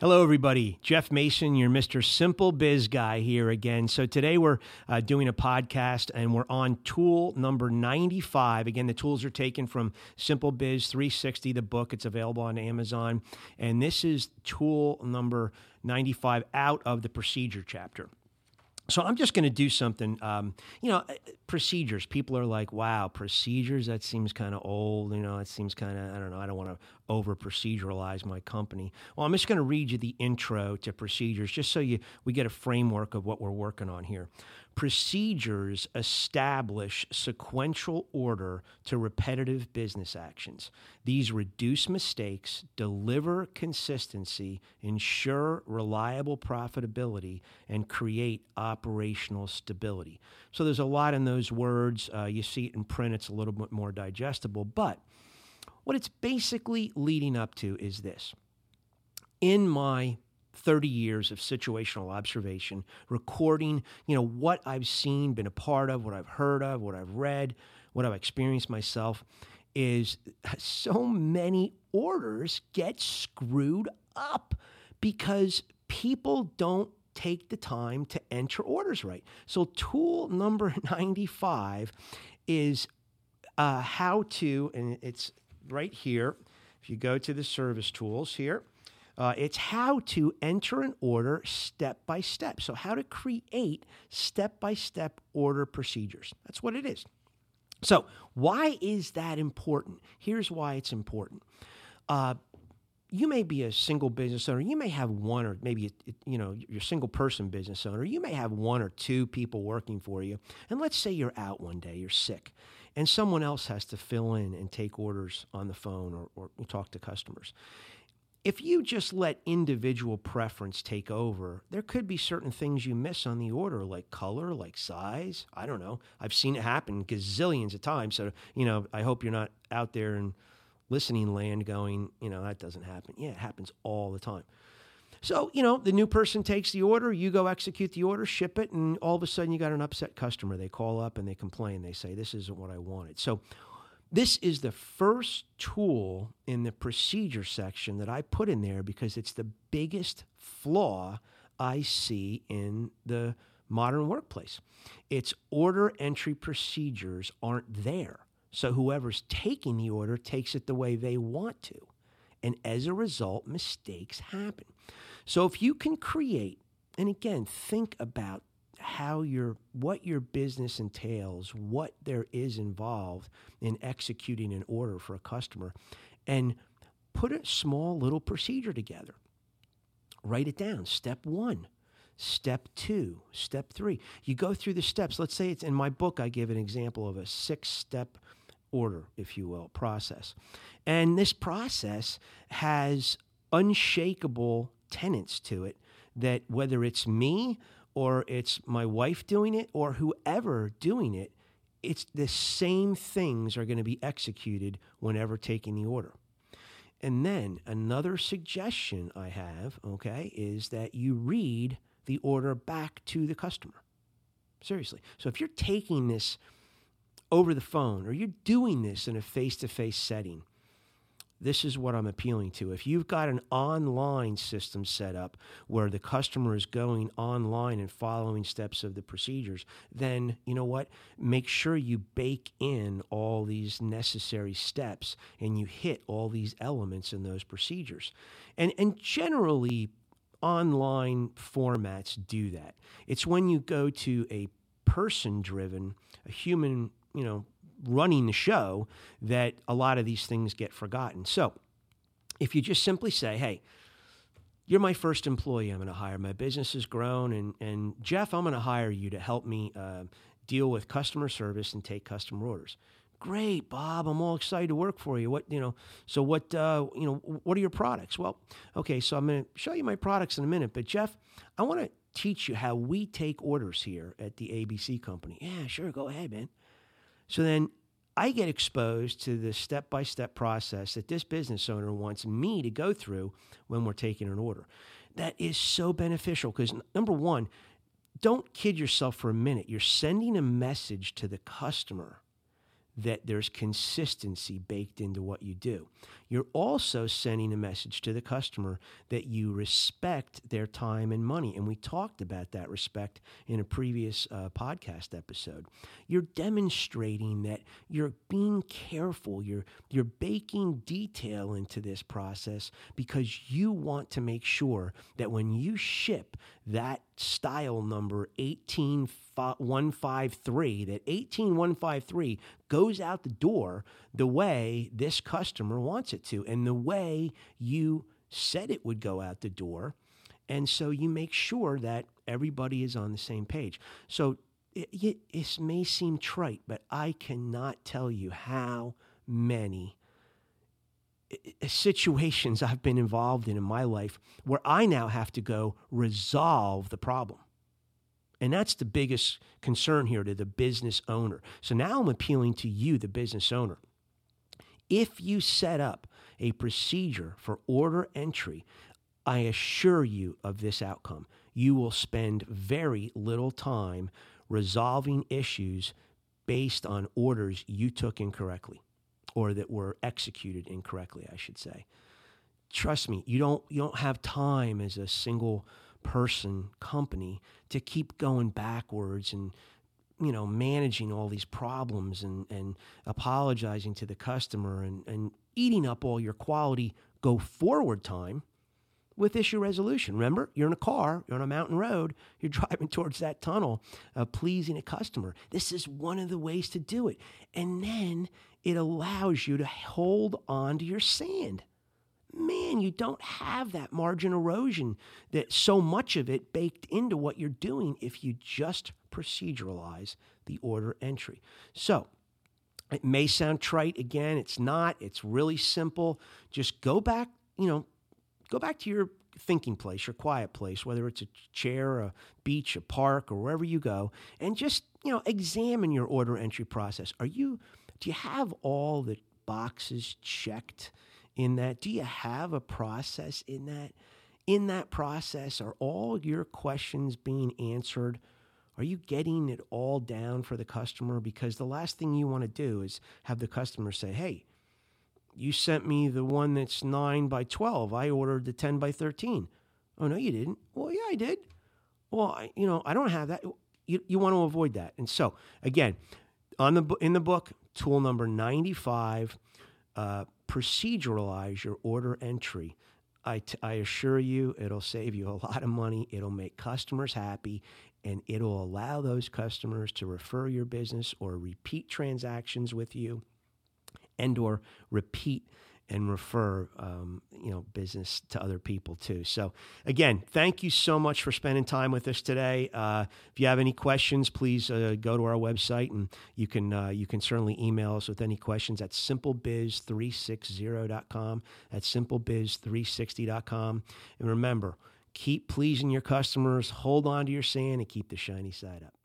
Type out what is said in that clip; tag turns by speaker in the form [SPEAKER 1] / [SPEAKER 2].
[SPEAKER 1] Hello, everybody. Jeff Mason, your Mr. Simple Biz guy here again. So, today we're uh, doing a podcast and we're on tool number 95. Again, the tools are taken from Simple Biz 360, the book. It's available on Amazon. And this is tool number 95 out of the procedure chapter. So I'm just going to do something. Um, you know, uh, procedures. People are like, "Wow, procedures. That seems kind of old." You know, it seems kind of. I don't know. I don't want to over proceduralize my company. Well, I'm just going to read you the intro to procedures, just so you we get a framework of what we're working on here. Procedures establish sequential order to repetitive business actions. These reduce mistakes, deliver consistency, ensure reliable profitability, and create operational stability. So there's a lot in those words. Uh, you see it in print, it's a little bit more digestible. But what it's basically leading up to is this. In my 30 years of situational observation, recording, you know, what I've seen, been a part of, what I've heard of, what I've read, what I've experienced myself is so many orders get screwed up because people don't take the time to enter orders right. So tool number 95 is uh, how to, and it's right here. If you go to the service tools here, uh, it's how to enter an order step by step. So, how to create step by step order procedures. That's what it is. So, why is that important? Here's why it's important. Uh, you may be a single business owner. You may have one or maybe you know you're a single person business owner. You may have one or two people working for you. And let's say you're out one day, you're sick, and someone else has to fill in and take orders on the phone or, or talk to customers if you just let individual preference take over, there could be certain things you miss on the order, like color, like size. I don't know. I've seen it happen gazillions of times. So, you know, I hope you're not out there in listening land going, you know, that doesn't happen. Yeah, it happens all the time. So, you know, the new person takes the order, you go execute the order, ship it, and all of a sudden you got an upset customer. They call up and they complain. They say, this isn't what I wanted. So, this is the first tool in the procedure section that I put in there because it's the biggest flaw I see in the modern workplace. Its order entry procedures aren't there. So whoever's taking the order takes it the way they want to. And as a result, mistakes happen. So if you can create, and again, think about how your what your business entails, what there is involved in executing an order for a customer, and put a small little procedure together. Write it down. Step one, step two, step three. You go through the steps. Let's say it's in my book, I give an example of a six step order, if you will, process. And this process has unshakable tenets to it that whether it's me or it's my wife doing it or whoever doing it, it's the same things are going to be executed whenever taking the order. And then another suggestion I have, okay, is that you read the order back to the customer. Seriously. So if you're taking this over the phone or you're doing this in a face to face setting, this is what I'm appealing to. If you've got an online system set up where the customer is going online and following steps of the procedures, then you know what? Make sure you bake in all these necessary steps and you hit all these elements in those procedures. And and generally online formats do that. It's when you go to a person driven, a human, you know, running the show that a lot of these things get forgotten. So if you just simply say, hey, you're my first employee I'm going to hire. My business has grown, and, and Jeff, I'm going to hire you to help me uh, deal with customer service and take customer orders. Great, Bob. I'm all excited to work for you. What you know? So what uh, you know? What are your products? Well, okay. So I'm going to show you my products in a minute. But Jeff, I want to teach you how we take orders here at the ABC company. Yeah, sure. Go ahead, man. So then I get exposed to the step by step process that this business owner wants me to go through when we're taking an order. That is so beneficial because, number one, don't kid yourself for a minute. You're sending a message to the customer that there's consistency baked into what you do. You're also sending a message to the customer that you respect their time and money. And we talked about that respect in a previous uh, podcast episode. You're demonstrating that you're being careful, you're, you're baking detail into this process because you want to make sure that when you ship that style number 18153, that 18153 goes out the door the way this customer wants it to and the way you said it would go out the door. And so you make sure that everybody is on the same page. So it, it, it may seem trite, but I cannot tell you how many uh, situations I've been involved in in my life where I now have to go resolve the problem. And that's the biggest concern here to the business owner. So now I'm appealing to you, the business owner. If you set up a procedure for order entry, I assure you of this outcome. You will spend very little time resolving issues based on orders you took incorrectly or that were executed incorrectly, I should say. Trust me, you don't you don't have time as a single person company to keep going backwards and you know managing all these problems and and apologizing to the customer and and eating up all your quality go forward time with issue resolution. Remember, you're in a car, you're on a mountain road, you're driving towards that tunnel, uh, pleasing a customer. This is one of the ways to do it. And then it allows you to hold on to your sand. Man, you don't have that margin erosion that so much of it baked into what you're doing if you just proceduralize the order entry. So, it may sound trite again, it's not. It's really simple. Just go back, you know, go back to your thinking place, your quiet place, whether it's a chair, a beach, a park, or wherever you go, and just, you know, examine your order entry process. Are you do you have all the boxes checked in that? Do you have a process in that? In that process, are all your questions being answered? Are you getting it all down for the customer? Because the last thing you want to do is have the customer say, hey, you sent me the one that's 9 by 12. I ordered the 10 by 13. Oh, no, you didn't. Well, yeah, I did. Well, I, you know, I don't have that. You, you want to avoid that. And so, again, on the in the book, tool number 95, uh, proceduralize your order entry. I, t- I assure you, it'll save you a lot of money. It'll make customers happy, and it'll allow those customers to refer your business or repeat transactions with you and or repeat and refer um, you know business to other people too. So again, thank you so much for spending time with us today. Uh, if you have any questions, please uh, go to our website and you can uh, you can certainly email us with any questions at simplebiz360.com. At simplebiz360.com. And remember, keep pleasing your customers, hold on to your sand, and keep the shiny side up.